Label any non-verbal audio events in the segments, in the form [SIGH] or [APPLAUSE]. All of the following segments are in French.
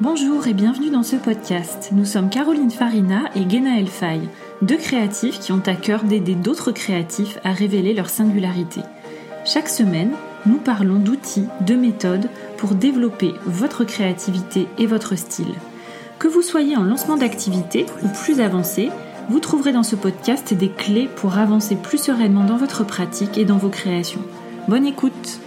Bonjour et bienvenue dans ce podcast. Nous sommes Caroline Farina et Guénaël Faye, deux créatifs qui ont à cœur d'aider d'autres créatifs à révéler leur singularité. Chaque semaine, nous parlons d'outils, de méthodes pour développer votre créativité et votre style. Que vous soyez en lancement d'activité ou plus avancé, vous trouverez dans ce podcast des clés pour avancer plus sereinement dans votre pratique et dans vos créations. Bonne écoute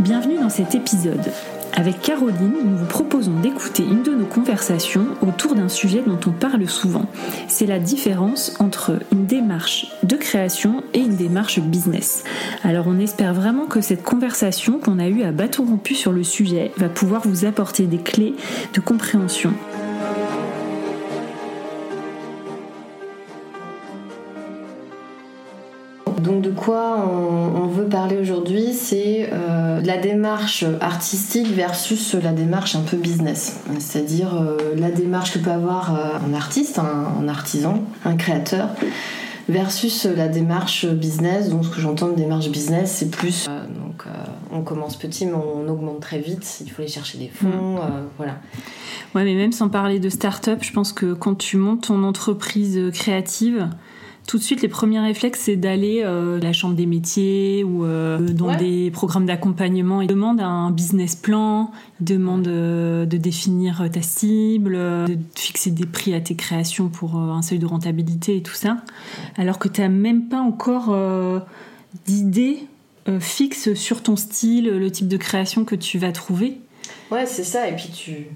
Bienvenue dans cet épisode. Avec Caroline, nous vous proposons d'écouter une de nos conversations autour d'un sujet dont on parle souvent. C'est la différence entre une démarche de création et une démarche business. Alors on espère vraiment que cette conversation qu'on a eue à bâton rompu sur le sujet va pouvoir vous apporter des clés de compréhension Donc de quoi on, veut parler aujourd'hui, c'est euh, la démarche artistique versus la démarche un peu business. C'est-à-dire euh, la démarche que peut avoir euh, un artiste, un, artisan, un créateur, versus la démarche business. Donc ce que j'entends de démarche business, c'est plus... donc on commence petit mais on augmente très vite, il faut aller chercher des fonds, mm. voilà. Ouais mais même sans parler de start-up, je pense que quand tu montes ton entreprise créative, tout de suite, les premiers réflexes, c'est d'aller euh, à la chambre des métiers ou euh, dans des programmes d'accompagnement. Ils demandent un business plan, ils demandent euh, de définir ta cible, de fixer des prix à tes créations pour un seuil de rentabilité et tout ça. Alors que tu n'as même pas encore d'idée fixe sur ton style, le type de création que tu vas trouver. Ouais, c'est ça. Et puis tu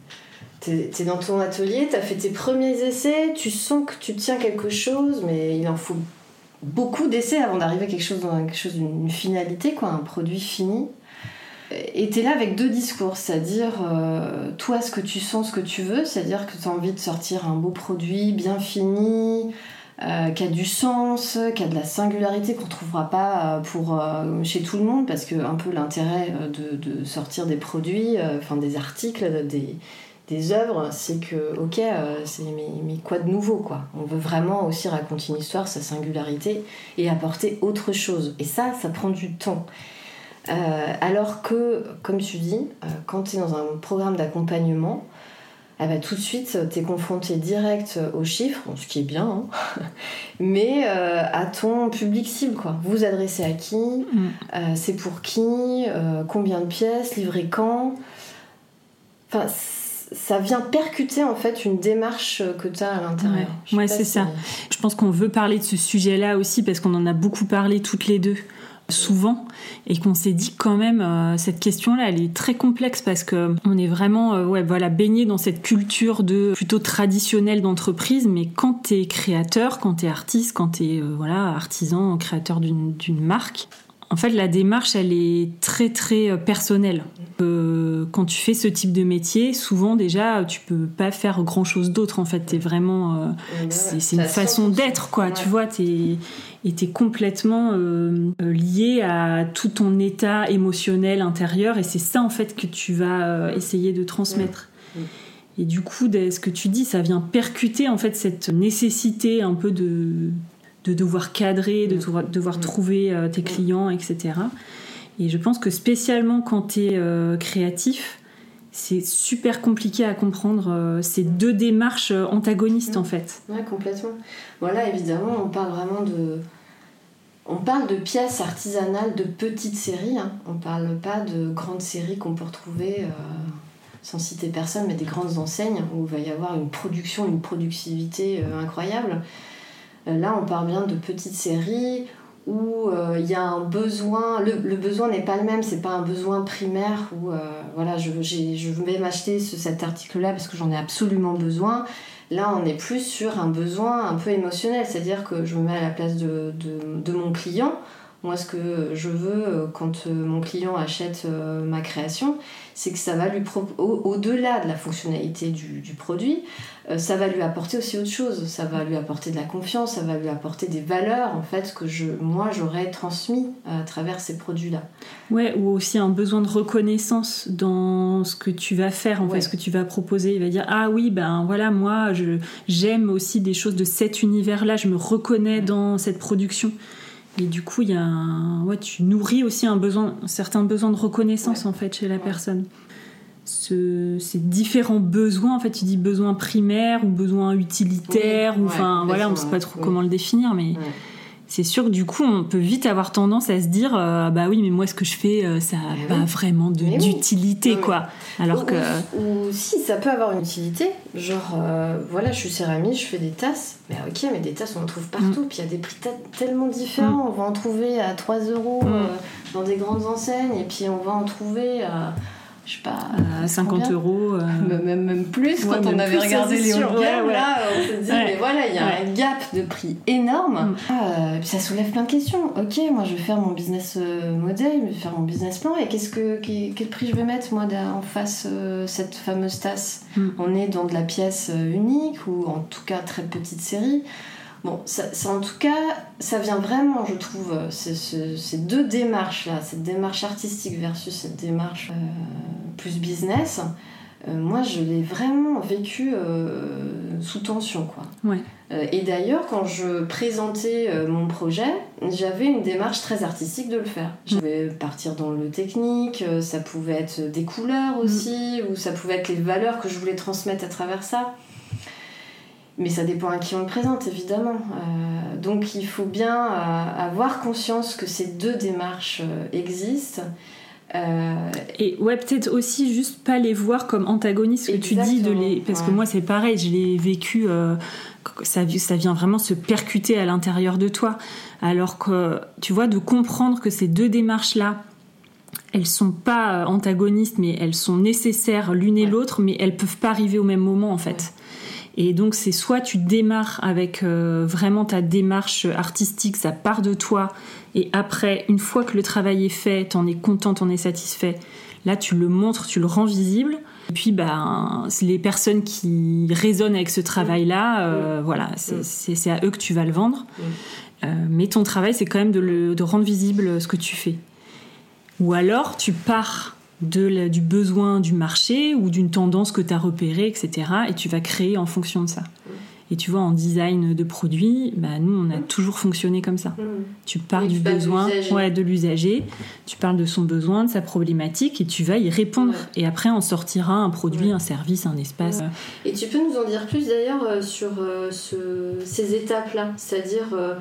T'es es dans ton atelier, t'as fait tes premiers essais, tu sens que tu tiens quelque chose, mais il en faut beaucoup d'essais avant d'arriver à quelque chose, quelque chose d'une finalité, quoi, un produit fini. Et t'es là avec deux discours, c'est-à-dire euh, toi ce que tu sens, ce que tu veux, c'est-à-dire que t'as envie de sortir un beau produit bien fini, euh, qui a du sens, qui a de la singularité qu'on trouvera pas euh, pour chez tout le monde, parce que un peu l'intérêt de, sortir des produits, des articles, des, des œuvres, c'est que, ok, euh, c'est mais, quoi de nouveau, quoi? On veut vraiment aussi raconter une histoire, sa singularité, et apporter autre chose. Et ça, ça prend du temps. Euh, alors que, comme tu dis, euh, quand tu es dans un programme d'accompagnement, eh ben, tout de suite, tu es confronté direct aux chiffres, ce qui est bien, hein, [LAUGHS] mais à ton public cible. Quoi. Vous adressez à qui? Mm. C'est pour qui? Combien de pièces? Livré quand? Enfin, ça vient percuter en fait une démarche que tu as à l'intérieur. Ouais, c'est ça. Je pense qu'on veut parler de ce sujet-là aussi parce qu'on en a beaucoup parlé toutes les deux souvent et qu'on s'est dit quand même euh, cette question-là elle est très complexe parce que on est vraiment euh, ouais voilà baigné dans cette culture de plutôt traditionnelle d'entreprise mais quand tu es créateur quand tu es artiste quand tu es euh, voilà artisan créateur d'une marque en fait, la démarche, elle est très très euh, personnelle. Euh, quand tu fais ce type de métier, souvent déjà, tu peux pas faire grand chose d'autre. En fait, es vraiment, euh, c'est une façon d'être, quoi. Tu vois, t'es et t'es complètement lié à tout ton état émotionnel intérieur, et c'est ça en fait que tu vas essayer de transmettre. Et du coup, ce que tu dis, ça vient percuter en fait cette nécessité un peu de de devoir cadrer, de mm. devoir, mm. trouver euh, tes mm. clients, etc. Et je pense que spécialement quand tu es euh, créatif, c'est super compliqué à comprendre euh, ces deux démarches antagonistes en fait. Ouais, complètement. Voilà, évidemment, on parle vraiment de. On parle de pièces artisanales, de petites séries. Hein. On parle pas de grandes séries qu'on peut retrouver, sans citer personne, mais des grandes enseignes où il va y avoir une production, une productivité incroyable. Euh, là, on parle bien de petites séries où euh, il y a un besoin, le, besoin n'est pas le même, c'est pas un besoin primaire où euh, voilà, je, vais m'acheter cet article-là parce que j'en ai absolument besoin. Là, on est plus sur un besoin un peu émotionnel, c'est-à-dire que je me mets à la place de mon client. Moi, ce que je veux quand mon client achète ma création, c'est que ça va lui au-delà de la fonctionnalité du, produit, euh, ça va lui apporter aussi autre chose. Ça va lui apporter de la confiance, ça va lui apporter des valeurs en fait que je, moi j'aurais transmis à travers ces produits-là. Ouais, ou aussi un besoin de reconnaissance dans ce que tu vas faire, en fait, ce que tu vas proposer. Il va dire ah oui ben voilà moi je j'aime aussi des choses de cet univers-là, je me reconnais dans cette production. Et du coup, il y a un... ouais, tu nourris aussi un, besoin, un certain besoin de reconnaissance en fait chez la personne. ce, ces différents besoins. En fait, tu dis besoins primaires ou besoins utilitaires, Oui, ou enfin voilà, on ne sait pas trop oui. comment le définir, mais. C'est sûr que du coup, on peut vite avoir tendance à se dire, euh, bah oui, mais moi, ce que je fais, euh, ça n'a Mais pas oui. vraiment d'utilité, Oui. quoi. Alors ou, que. ou- ou si ça peut avoir une utilité, genre euh, voilà, je suis céramiste, je fais des tasses, mais ok, mais des tasses on en trouve partout, Mm. puis il y a des prix tellement différents, on va en trouver à 3 euros Mm. euh, dans des grandes enseignes, et puis on va en trouver à, je sais pas, à 50 combien euros. euh, [LAUGHS] Même, même- plus, Ouais, quand on avait regardé les c'est sûr, haut de gamme, ouais, ouais. là, on se dit, mais voilà, il y a un gap de prix énorme. Mm. Ah, et puis ça soulève plein de questions. Ok, moi je vais faire mon business euh, model, je vais faire mon business plan, et qu'est-ce que, quel, quel prix je vais mettre moi en face euh, cette fameuse tasse? Mm. On est dans de la pièce euh, unique, ou en tout cas très petite série. Bon, ça, ça, en tout cas, ça vient vraiment, je trouve, euh, ces deux démarches-là, cette démarche artistique versus cette démarche euh, plus business, euh, moi je l'ai vraiment vécu euh, sous tension, quoi. Ouais. Et d'ailleurs, quand je présentais mon projet, j'avais une démarche très artistique de le faire. Je pouvais partir dans le technique, ça pouvait être des couleurs aussi, ou ça pouvait être les valeurs que je voulais transmettre à travers ça. Mais ça dépend à qui on le présente, évidemment. Euh, donc il faut bien euh, avoir conscience que ces deux démarches euh, existent. Et ouais, peut-être aussi juste pas les voir comme antagonistes, ce que tu dis, de les... parce que moi c'est pareil, je l'ai vécu, ça, ça vient vraiment se percuter à l'intérieur de toi. Alors que, tu vois, de comprendre que ces deux démarches-là, elles sont pas antagonistes, mais elles sont nécessaires l'une et Ouais. l'autre, mais elles peuvent pas arriver au même moment en fait. Et donc c'est soit tu démarres avec euh, vraiment ta démarche artistique, ça part de toi, et après, une fois que le travail est fait, t'en es content, t'en es satisfait, là tu le montres, tu le rends visible. Et puis ben, les personnes qui résonnent avec ce travail-là, euh, voilà, c'est à eux que tu vas le vendre. Euh, mais ton travail, c'est quand même de, le- de rendre visible ce que tu fais. Ou alors tu pars de la- du besoin du marché ou d'une tendance que tu as repérée, etc. Et tu vas créer en fonction de ça. Et tu vois, en design de produits, bah, nous, on a toujours fonctionné comme ça. Tu pars Oui, du tu de besoin l'usager. ouais, de l'usager, tu parles de son besoin, de sa problématique, et tu vas y répondre. Ouais. Et après, on sortira un produit, Ouais. un service, un espace. Et tu peux nous en dire plus d'ailleurs euh, sur euh, ce- ces étapes-là? C'est-à-dire, euh,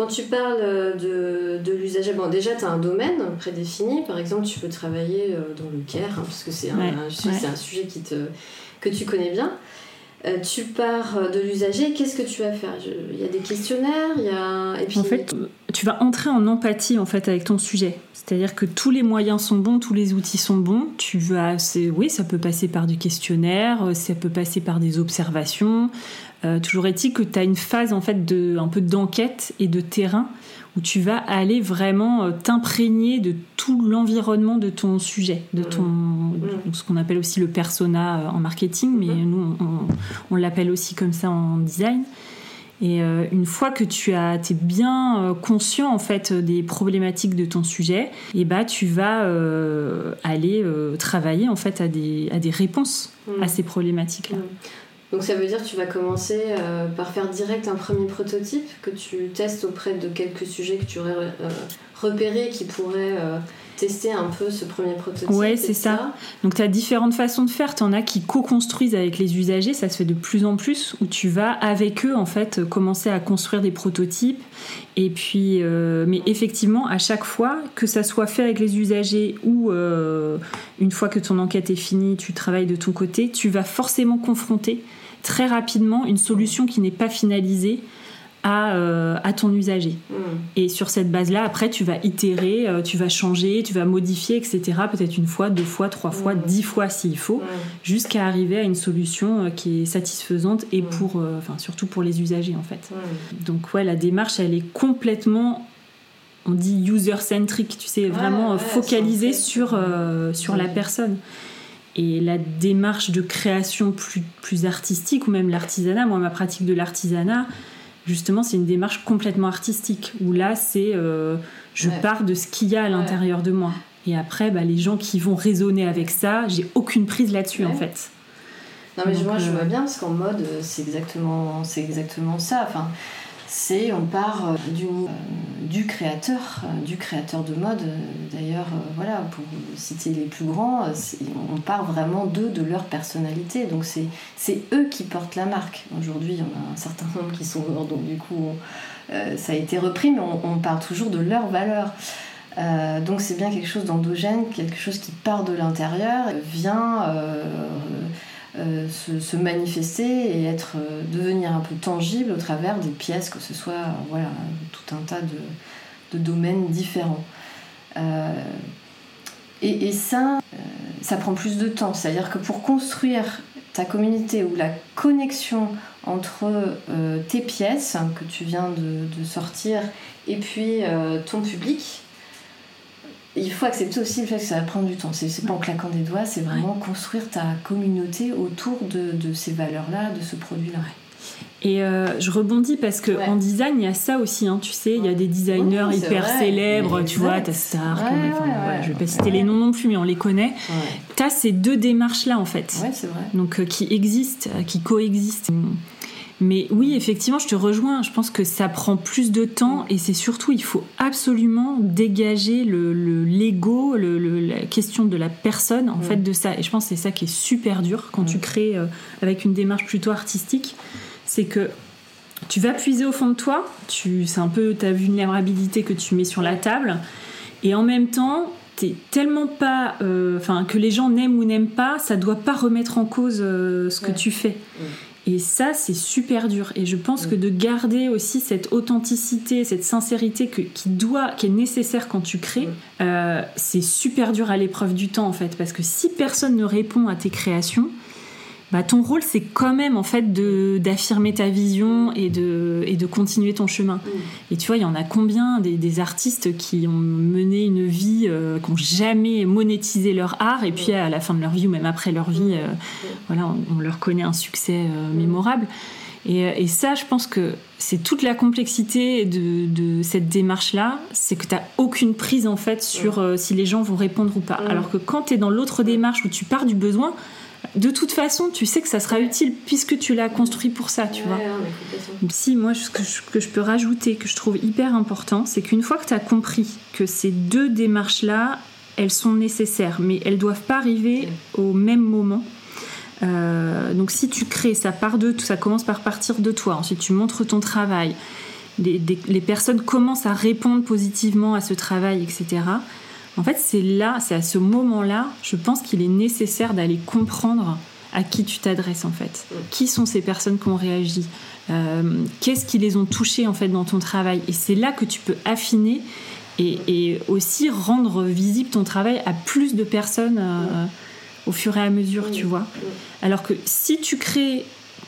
quand tu parles euh, de, de l'usager, bon, déjà tu as un domaine prédéfini, par exemple, tu peux travailler euh, dans le care, hein, parce que c'est un, Ouais, un- ouais. sujet qui te, que tu connais bien. Euh, tu pars de l'usager, qu'est-ce que tu vas faire? Il y a des questionnaires, il y a. Et puis, En fait, tu vas entrer en empathie en fait avec ton sujet. C'est-à-dire que tous les moyens sont bons, tous les outils sont bons. Tu vas, oui, ça peut passer par du questionnaire, ça peut passer par des observations. Euh, toujours est-il que tu as une phase en fait de un peu d'enquête et de terrain où tu vas aller vraiment euh, t'imprégner de tout l'environnement de ton sujet, de ton donc ce qu'on appelle aussi le persona euh, en marketing, mais Mhm. nous on, on l'appelle aussi comme ça en design. Et une fois que tu as, es bien conscient en fait des problématiques de ton sujet, et bah tu vas euh, aller euh, travailler en fait à des, à des réponses Mm. à ces problématiques-là. Mm. Donc ça veut dire que tu vas commencer euh, par faire direct un premier prototype que tu testes auprès de quelques sujets que tu aurais euh, repérés qui pourraient euh, tester un peu ce premier prototype. Ouais, et c'est ça. Donc tu as différentes façons de faire. Tu en as qui co-construisent avec les usagers, ça se fait de plus en plus, où tu vas avec eux en fait commencer à construire des prototypes. Et puis, euh, mais effectivement, à chaque fois, que ça soit fait avec les usagers ou euh, une fois que ton enquête est finie, tu travailles de ton côté, tu vas forcément confronter très rapidement une solution qui n'est pas finalisée à, euh, à ton usager. Mm. Et sur cette base-là, après, tu vas itérer, euh, tu vas changer, tu vas modifier, etc. Peut-être une fois, deux fois, trois fois, Mhm. dix fois s'il faut, Ouais. jusqu'à arriver à une solution euh, qui est satisfaisante et pour, enfin, surtout pour les usagers en fait. Donc ouais, la démarche, elle est complètement, on dit user-centric, tu sais, vraiment ouais, focalisée sur, sur- la personne. Et la démarche de création plus, plus artistique, ou même l'artisanat, moi ma pratique de l'artisanat, justement c'est une démarche complètement artistique, où là c'est euh, je Ouais. pars de ce qu'il y a à l'intérieur de moi. Et après, bah, les gens qui vont raisonner avec ça, j'ai aucune prise là-dessus en fait. Non mais Donc, moi je euh, vois bien parce qu'en mode euh, c'est exactement exactement ça. Enfin c'est on part euh, du créateur, euh, du créateur de mode. D'ailleurs, voilà, pour citer les plus grands, on part vraiment d'eux, de leur personnalité. Donc c'est eux qui portent la marque. Aujourd'hui, il y en a un certain nombre qui sont morts, donc du coup, ça a été repris, mais on, part toujours de leurs valeurs. donc c'est bien quelque chose d'endogène, quelque chose qui part de l'intérieur, vient euh, se, manifester et être, euh, devenir un peu tangible au travers des pièces, que ce soit euh, voilà, tout un tas de, domaines différents. et, ça, ça prend plus de temps. C'est-à-dire que pour construire ta communauté ou la connexion entre tes pièces que tu viens de, sortir et puis ton public, il faut accepter aussi le fait que ça va prendre du temps. C'est pas en claquant des doigts, c'est vraiment construire ta communauté autour de, ces valeurs-là, de ce produit-là. Et euh, je rebondis parce que en design, il y a ça aussi, hein, tu sais, il y a des designers hyper célèbres, tu vois, t'as Stark, je vais pas citer les noms non plus, mais on les connaît. T'as ces deux démarches-là en fait, donc euh, qui existent, euh, qui coexistent. Mais oui, effectivement, je te rejoins. Je pense que ça prend plus de temps et c'est surtout, il faut absolument dégager le l'ego, le, la question de la personne en mm. fait de ça. Et je pense que c'est ça qui est super dur quand tu mm. crées euh, avec une démarche plutôt artistique. C'est que tu vas puiser au fond de toi, tu, c'est un peu ta vulnérabilité que tu mets sur la table. Et en même temps, t'es tellement pas. Euh, enfin, que les gens n'aiment ou n'aiment pas, ça doit pas remettre en cause euh, ce que tu fais. Mm. Et ça, c'est super dur. Et je pense que de garder aussi cette authenticité, cette sincérité qui doit, qui est nécessaire quand tu crées, euh, c'est super dur à l'épreuve du temps en fait. Parce que si personne ne répond à tes créations, bah, ton rôle c'est quand même en fait d'affirmer ta vision et de, et de continuer ton chemin. Mm. Et tu vois, il y en a combien des, artistes qui ont mené une vie, euh, qui n'ont jamais monétisé leur art et puis à la fin de leur vie ou même après leur vie, euh, voilà, on, leur connaît un succès euh, mémorable. Et, et, ça, je pense que c'est toute la complexité de, de cette démarche-là, c'est que tu n'as aucune prise en fait sur si les gens vont répondre ou pas. Alors que quand tu es dans l'autre démarche où tu pars du besoin, de toute façon, tu sais que ça sera utile puisque tu l'as construit pour ça, tu vois. Si, moi, ce que je, peux rajouter, que je trouve hyper important, c'est qu'une fois que tu as compris que ces deux démarches-là, elles sont nécessaires, mais elles doivent pas arriver au même moment. Euh, donc si tu crées, ça part de ça commence par partir de toi. Ensuite, tu montres ton travail. les personnes commencent à répondre positivement à ce travail, etc. En fait, c'est là, c'est à ce moment-là, je pense qu'il est nécessaire d'aller comprendre à qui tu t'adresses en fait. Mm. Qui sont ces personnes qui ont réagi? Euh, Qu'est-ce qui les ont touchés en fait dans ton travail? Et c'est là que tu peux affiner et, aussi rendre visible ton travail à plus de personnes euh, au fur et à mesure, tu vois? Alors que si tu crées,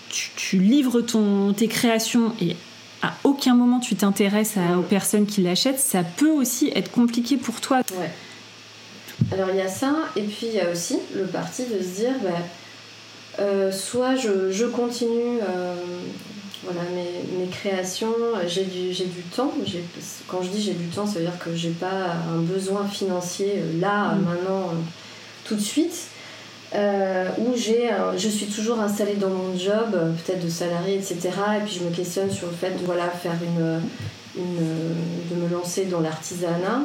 tu, livres ton, tes créations et à aucun moment tu t'intéresses aux personnes qui l'achètent, ça peut aussi être compliqué pour toi. Ouais. Alors il y a ça, et puis il y a aussi le parti de se dire, bah, euh, soit je, continue euh, voilà, mes, créations, j'ai du, du temps. Quand je dis j'ai du temps, ça veut dire que j'ai pas un besoin financier euh, là, mm. maintenant, tout de suite. Euh, où j'ai, je suis toujours installée dans mon job, peut-être de salarié, etc. Et puis je me questionne sur le fait de voilà, faire une, de me lancer dans l'artisanat.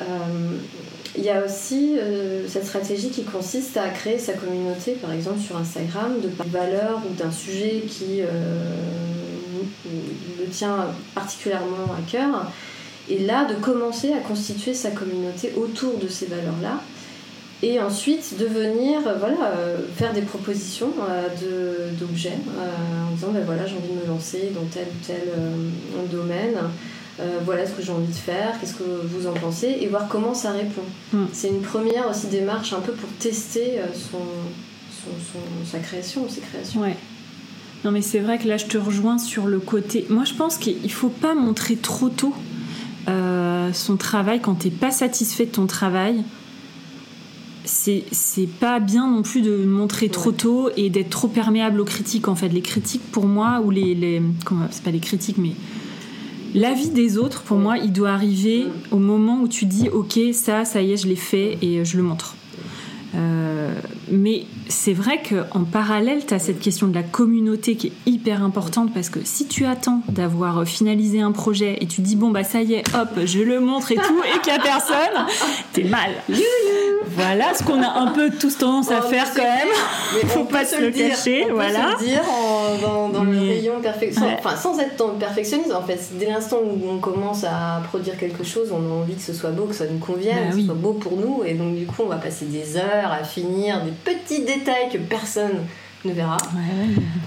Euh, il y a aussi euh, cette stratégie qui consiste à créer sa communauté, par exemple sur Instagram, de valeurs ou d'un sujet qui le tient particulièrement à cœur. Et là, de commencer à constituer sa communauté autour de ces valeurs-là et ensuite de venir voilà, euh, faire des propositions euh, d'objets euh, en disant ben voilà j'ai envie de me lancer dans tel ou tel domaine voilà ce que j'ai envie de faire qu'est-ce que vous en pensez et voir comment ça répond hmm. c'est une première aussi démarche un peu pour tester son, sa création ses créations ouais. non mais c'est vrai que là je te rejoins sur le côté moi je pense qu'il faut pas montrer trop tôt son travail quand tu n'es pas satisfait de ton travail c'est pas bien non plus de montrer trop tôt et d'être trop perméable aux critiques en fait. Les critiques pour moi ou les, les c'est pas les critiques mais l'avis des autres pour moi il doit arriver au moment où tu dis ok ça ça y est je l'ai fait et je le montre Euh, mais c'est vrai qu'en parallèle, tu as cette question de la communauté qui est hyper importante parce que si tu attends d'avoir finalisé un projet et tu dis bon bah ça y est, hop, je le montre et tout et qu'il n'y a personne, t'es mal. voilà ce qu'on a un peu tous tendance à faire quand même. Mais Faut pas se le, cacher, on voilà. Peut se le dire dans, le rayon perfection, enfin sans être perfectionniste en fait. Dès l'instant où on commence à produire quelque chose, on a envie que ce soit beau, que ça nous convienne, bah que ce soit beau pour nous et donc du coup on va passer des heures à finir des petits détails que personne ne verra.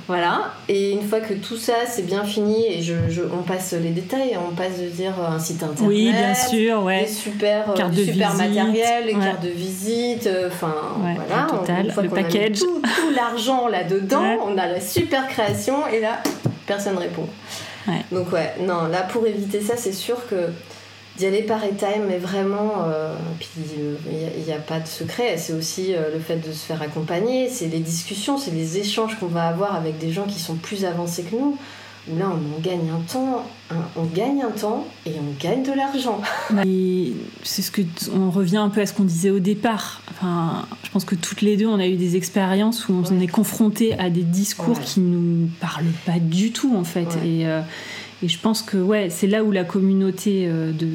Voilà. Et une fois que tout ça c'est bien fini et je, on passe les détails, on passe de dire un site internet, oui, bien sûr, ouais. des super, euh, des super matériel, les cartes de visite, euh, enfin voilà. Total, le package. tout, tout l'argent là dedans, on a la super création et là personne répond. Donc ouais, non, là pour éviter ça, c'est sûr que d'y aller par étape, mais vraiment, euh, puis il n'y a, pas de secret, c'est aussi euh, le fait de se faire accompagner, c'est les discussions, c'est les échanges qu'on va avoir avec des gens qui sont plus avancés que nous, où là on, gagne un temps, on gagne un temps et on gagne de l'argent. [LAUGHS] c'est ce que on revient un peu à ce qu'on disait au départ. Enfin, je pense que toutes les deux on a eu des expériences où on est confronté à des discours qui nous parlent pas du tout en fait. Et euh, et je pense que ouais, c'est là où la communauté euh, de,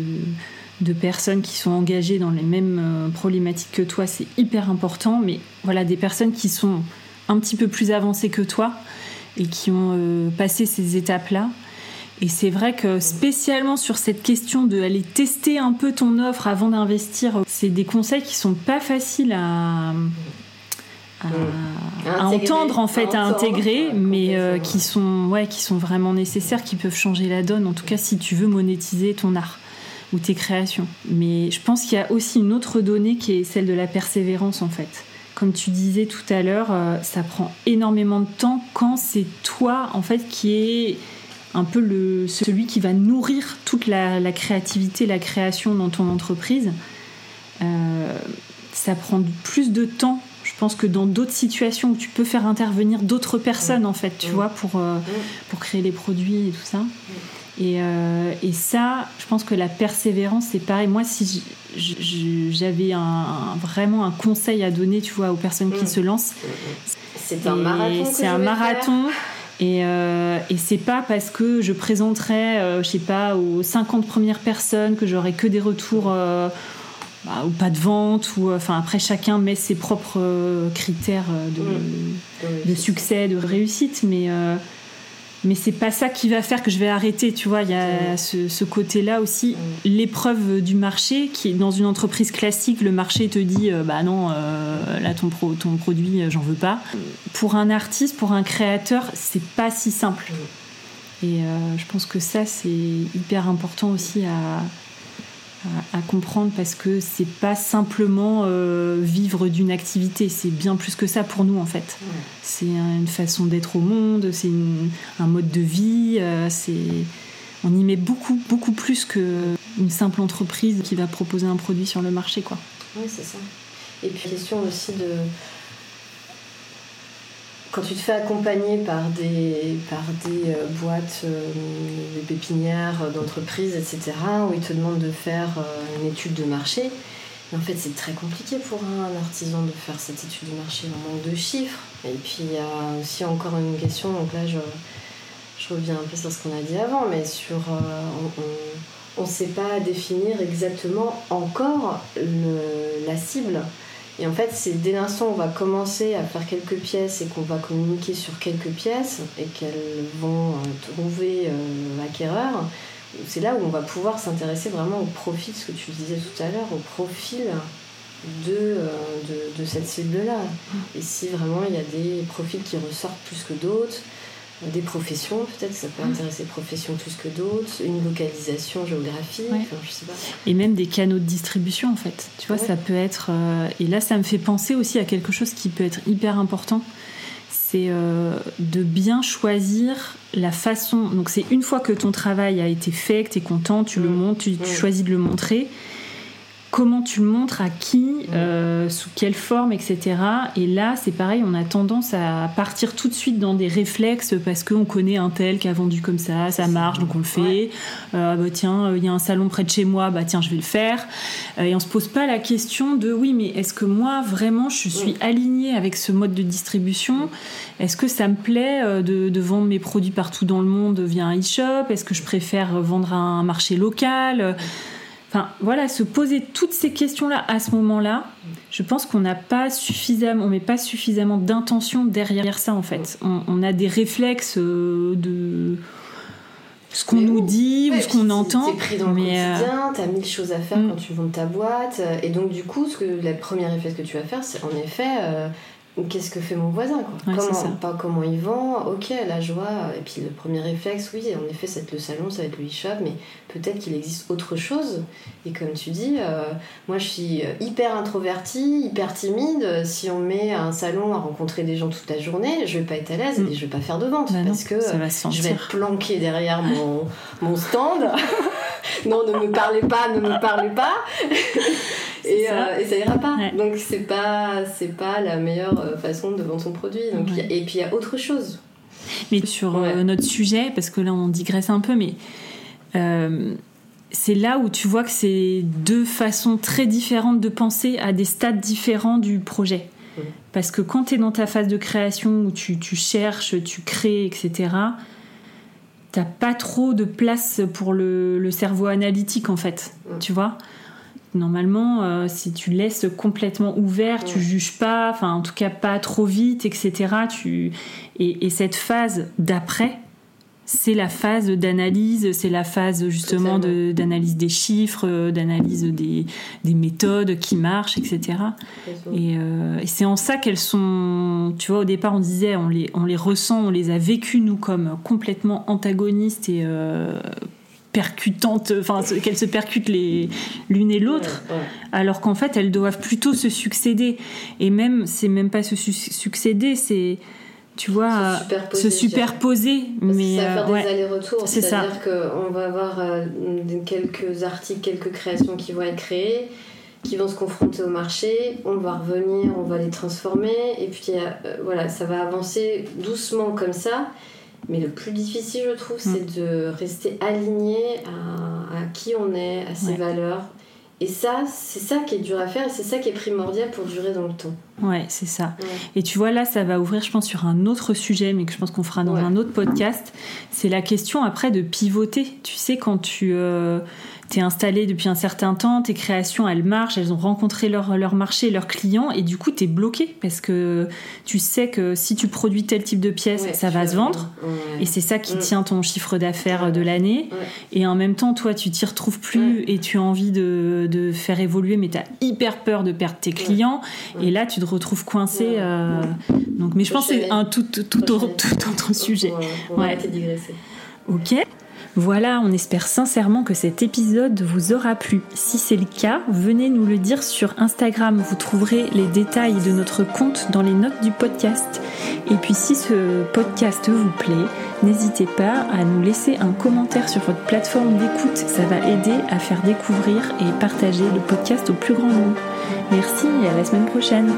de, personnes qui sont engagées dans les mêmes euh, problématiques que toi, c'est hyper important. Mais voilà, des personnes qui sont un petit peu plus avancées que toi et qui ont euh, passé ces étapes-là. Et c'est vrai que spécialement sur cette question de aller tester un peu ton offre avant d'investir, c'est des conseils qui sont pas faciles à, à, entendre en fait, à, intégrer, mais euh, qui sont ouais, qui sont vraiment nécessaires, qui peuvent changer la donne. En tout cas, si tu veux monétiser ton art ou tes créations. Mais je pense qu'il y a aussi une autre donnée qui est celle de la persévérance en fait. Comme tu disais tout à l'heure, euh, ça prend énormément de temps quand c'est toi en fait qui est un peu le, celui qui va nourrir toute la, créativité, la création dans ton entreprise. Euh, ça prend plus de temps pense que dans d'autres situations où tu peux faire intervenir d'autres personnes, en fait, tu vois, pour, euh, pour créer les produits et tout ça. Et, euh, et, ça, je pense que la persévérance, c'est pareil. Moi, si j'avais un, vraiment un conseil à donner, tu vois, aux personnes qui se lancent, c'est un marathon. C'est un marathon. Et, euh, et c'est pas parce que je présenterai, je sais pas, aux 50 premières personnes que j'aurai que des retours bah, ou pas de vente ou euh, enfin après chacun met ses propres euh, critères euh, de, de succès de réussite mais mais c'est pas ça qui va faire que je vais arrêter tu vois. Il y a ce, ce, côté là aussi l'épreuve du marché qui est dans une entreprise classique le marché te dit bah non là ton pro, ton produit j'en veux pas. Pour un artiste pour un créateur c'est pas si simple. Et je pense que ça c'est hyper important aussi à à, comprendre parce que c'est pas simplement euh, vivre d'une activité, c'est bien plus que ça pour nous en fait. C'est une façon d'être au monde, c'est un mode de vie, euh, c'est on y met beaucoup beaucoup plus qu'une simple entreprise qui va proposer un produit sur le marché quoi. Oui, c'est ça. Et puis question aussi de quand tu te fais accompagner par des, par des euh, boîtes, euh, des pépinières euh, d'entreprises, etc., où ils te demandent de faire une étude de marché, en fait, c'est très compliqué pour un artisan de faire cette étude de marché. On manque de chiffres. Et puis, il y a aussi encore une question. Donc là, je, je reviens un peu sur ce qu'on a dit avant, mais sur. on ne sait pas définir exactement encore le, la cible. Et en fait, c'est dès l'instant où on va commencer à faire quelques pièces et qu'on va communiquer sur quelques pièces et qu'elles vont euh, trouver euh, l'acquéreur, c'est là où on va pouvoir s'intéresser vraiment au profil, ce que tu disais tout à l'heure, au profil de, euh, de, de cette cible-là. Et si vraiment il y a des profils qui ressortent plus que d'autres, des professions, peut-être ça peut intéresser professions plus que d'autres, une localisation géographique, je sais pas. Et même des canaux de distribution en fait. Tu vois, ça peut être. Euh, et là, ça me fait penser aussi à quelque chose qui peut être hyper important. C'est euh, de bien choisir la façon. Donc, c'est une fois que ton travail a été fait, que tu es content, tu le mm. montres, tu, mm. choisis de le montrer. Comment tu le montres, à qui, euh, sous quelle forme, etc. Et là, c'est pareil, on a tendance à partir tout de suite dans des réflexes parce qu'on connaît un tel qui a vendu comme ça, ça marche, donc on le fait. Euh, bah, tiens, il y a un salon près de chez moi, bah tiens, je vais le faire. Euh, et on se pose pas la question de oui, mais est-ce que moi, vraiment, je suis alignée avec ce mode de distribution? Est-ce que ça me plaît de, de, vendre mes produits partout dans le monde via un e-shop? Est-ce que je préfère vendre à un marché local? Enfin, voilà, se poser toutes ces questions-là à ce moment-là, je pense qu'on n'a pas suffisamment, on met pas suffisamment d'intention derrière ça en fait. On, a des réflexes euh, de ce qu'on nous dit ou ce qu'on entend. T'es pris dans le mais euh, quotidien, t'as mille choses à faire mm. quand tu vends ta boîte, et donc du coup, ce que la première réflexe que tu vas faire, c'est en effet euh, qu'est-ce que fait mon voisin quoi. comment, pas comment il vend, ok la joie, et puis le premier réflexe, oui, en effet, ça va être le salon, ça va être le e-shop, mais peut-être qu'il existe autre chose. Et comme tu dis, euh, moi je suis hyper introvertie, hyper timide. Si on met un salon à rencontrer des gens toute la journée, je vais pas être à l'aise et mm. je vais pas faire de vente bah parce que je vais être planquée derrière mon, mon stand. [LAUGHS] [LAUGHS] non, ne me parlez pas, ne me parlez pas. [LAUGHS] et, ça. Euh, et, ça. ira pas. Donc c'est pas c'est pas la meilleure euh, façon de vendre son produit. Donc, et puis il y a autre chose. Mais sur euh, notre sujet, parce que là on digresse un peu, mais c'est là où tu vois que c'est deux façons très différentes de penser à des stades différents du projet. Parce que quand tu es dans ta phase de création où tu, tu cherches, tu crées, etc., t'as pas trop de place pour le, le, cerveau analytique en fait, tu vois Normalement, euh, si tu laisses complètement ouvert, tu juges pas, enfin en tout cas pas trop vite, etc. Tu... Et, et cette phase d'après, c'est la phase d'analyse, c'est la phase justement d'analyse des chiffres, d'analyse des, des, méthodes qui marchent, etc. Euh, et, c'est en ça qu'elles sont, tu vois, au départ on disait, on les, on les ressent, on les a vécues nous comme complètement antagonistes et euh, percutantes, enfin qu'elles se percutent l'une et l'autre, alors qu'en fait elles doivent plutôt se succéder. Et même, c'est même pas se succéder, c'est tu vois, se superposer. mais ça va faire des allers-retours. C'est-à-dire qu'on va avoir euh, quelques articles, quelques créations qui vont être créées, qui vont se confronter au marché, on va revenir, on va les transformer, et puis euh, voilà, ça va avancer doucement comme ça. Mais le plus difficile, je trouve, c'est mm. de rester aligné à, qui on est, à ses valeurs, et ça, c'est ça qui est dur à faire et c'est ça qui est primordial pour durer dans le temps. Ouais, c'est ça. Et tu vois, là, ça va ouvrir, je pense, sur un autre sujet, mais que je pense qu'on fera dans un autre podcast. C'est la question après de pivoter. Tu sais, quand tu. Euh, t'es installé depuis un certain temps, tes créations elles marchent, elles ont rencontré leur, leur marché, leurs clients, et du coup t'es bloqué parce que tu sais que si tu produis tel type de pièce, ça va se vendre, et c'est ça qui mm. tient ton chiffre d'affaires de l'année. Et en même temps, toi tu t'y retrouves plus et tu as envie de, de faire évoluer, mais t'as hyper peur de perdre tes clients, et là tu te retrouves coincé. Euh, donc, mais je pense que c'est un tout, tout, tout, autre [LAUGHS] sujet. ouais. Ok. Voilà, on espère sincèrement que cet épisode vous aura plu. Si c'est le cas, venez nous le dire sur Instagram. Vous trouverez les détails de notre compte dans les notes du podcast. Et puis si ce podcast vous plaît, n'hésitez pas à nous laisser un commentaire sur votre plateforme d'écoute. Ça va aider à faire découvrir et partager le podcast au plus grand nombre. Merci et à la semaine prochaine.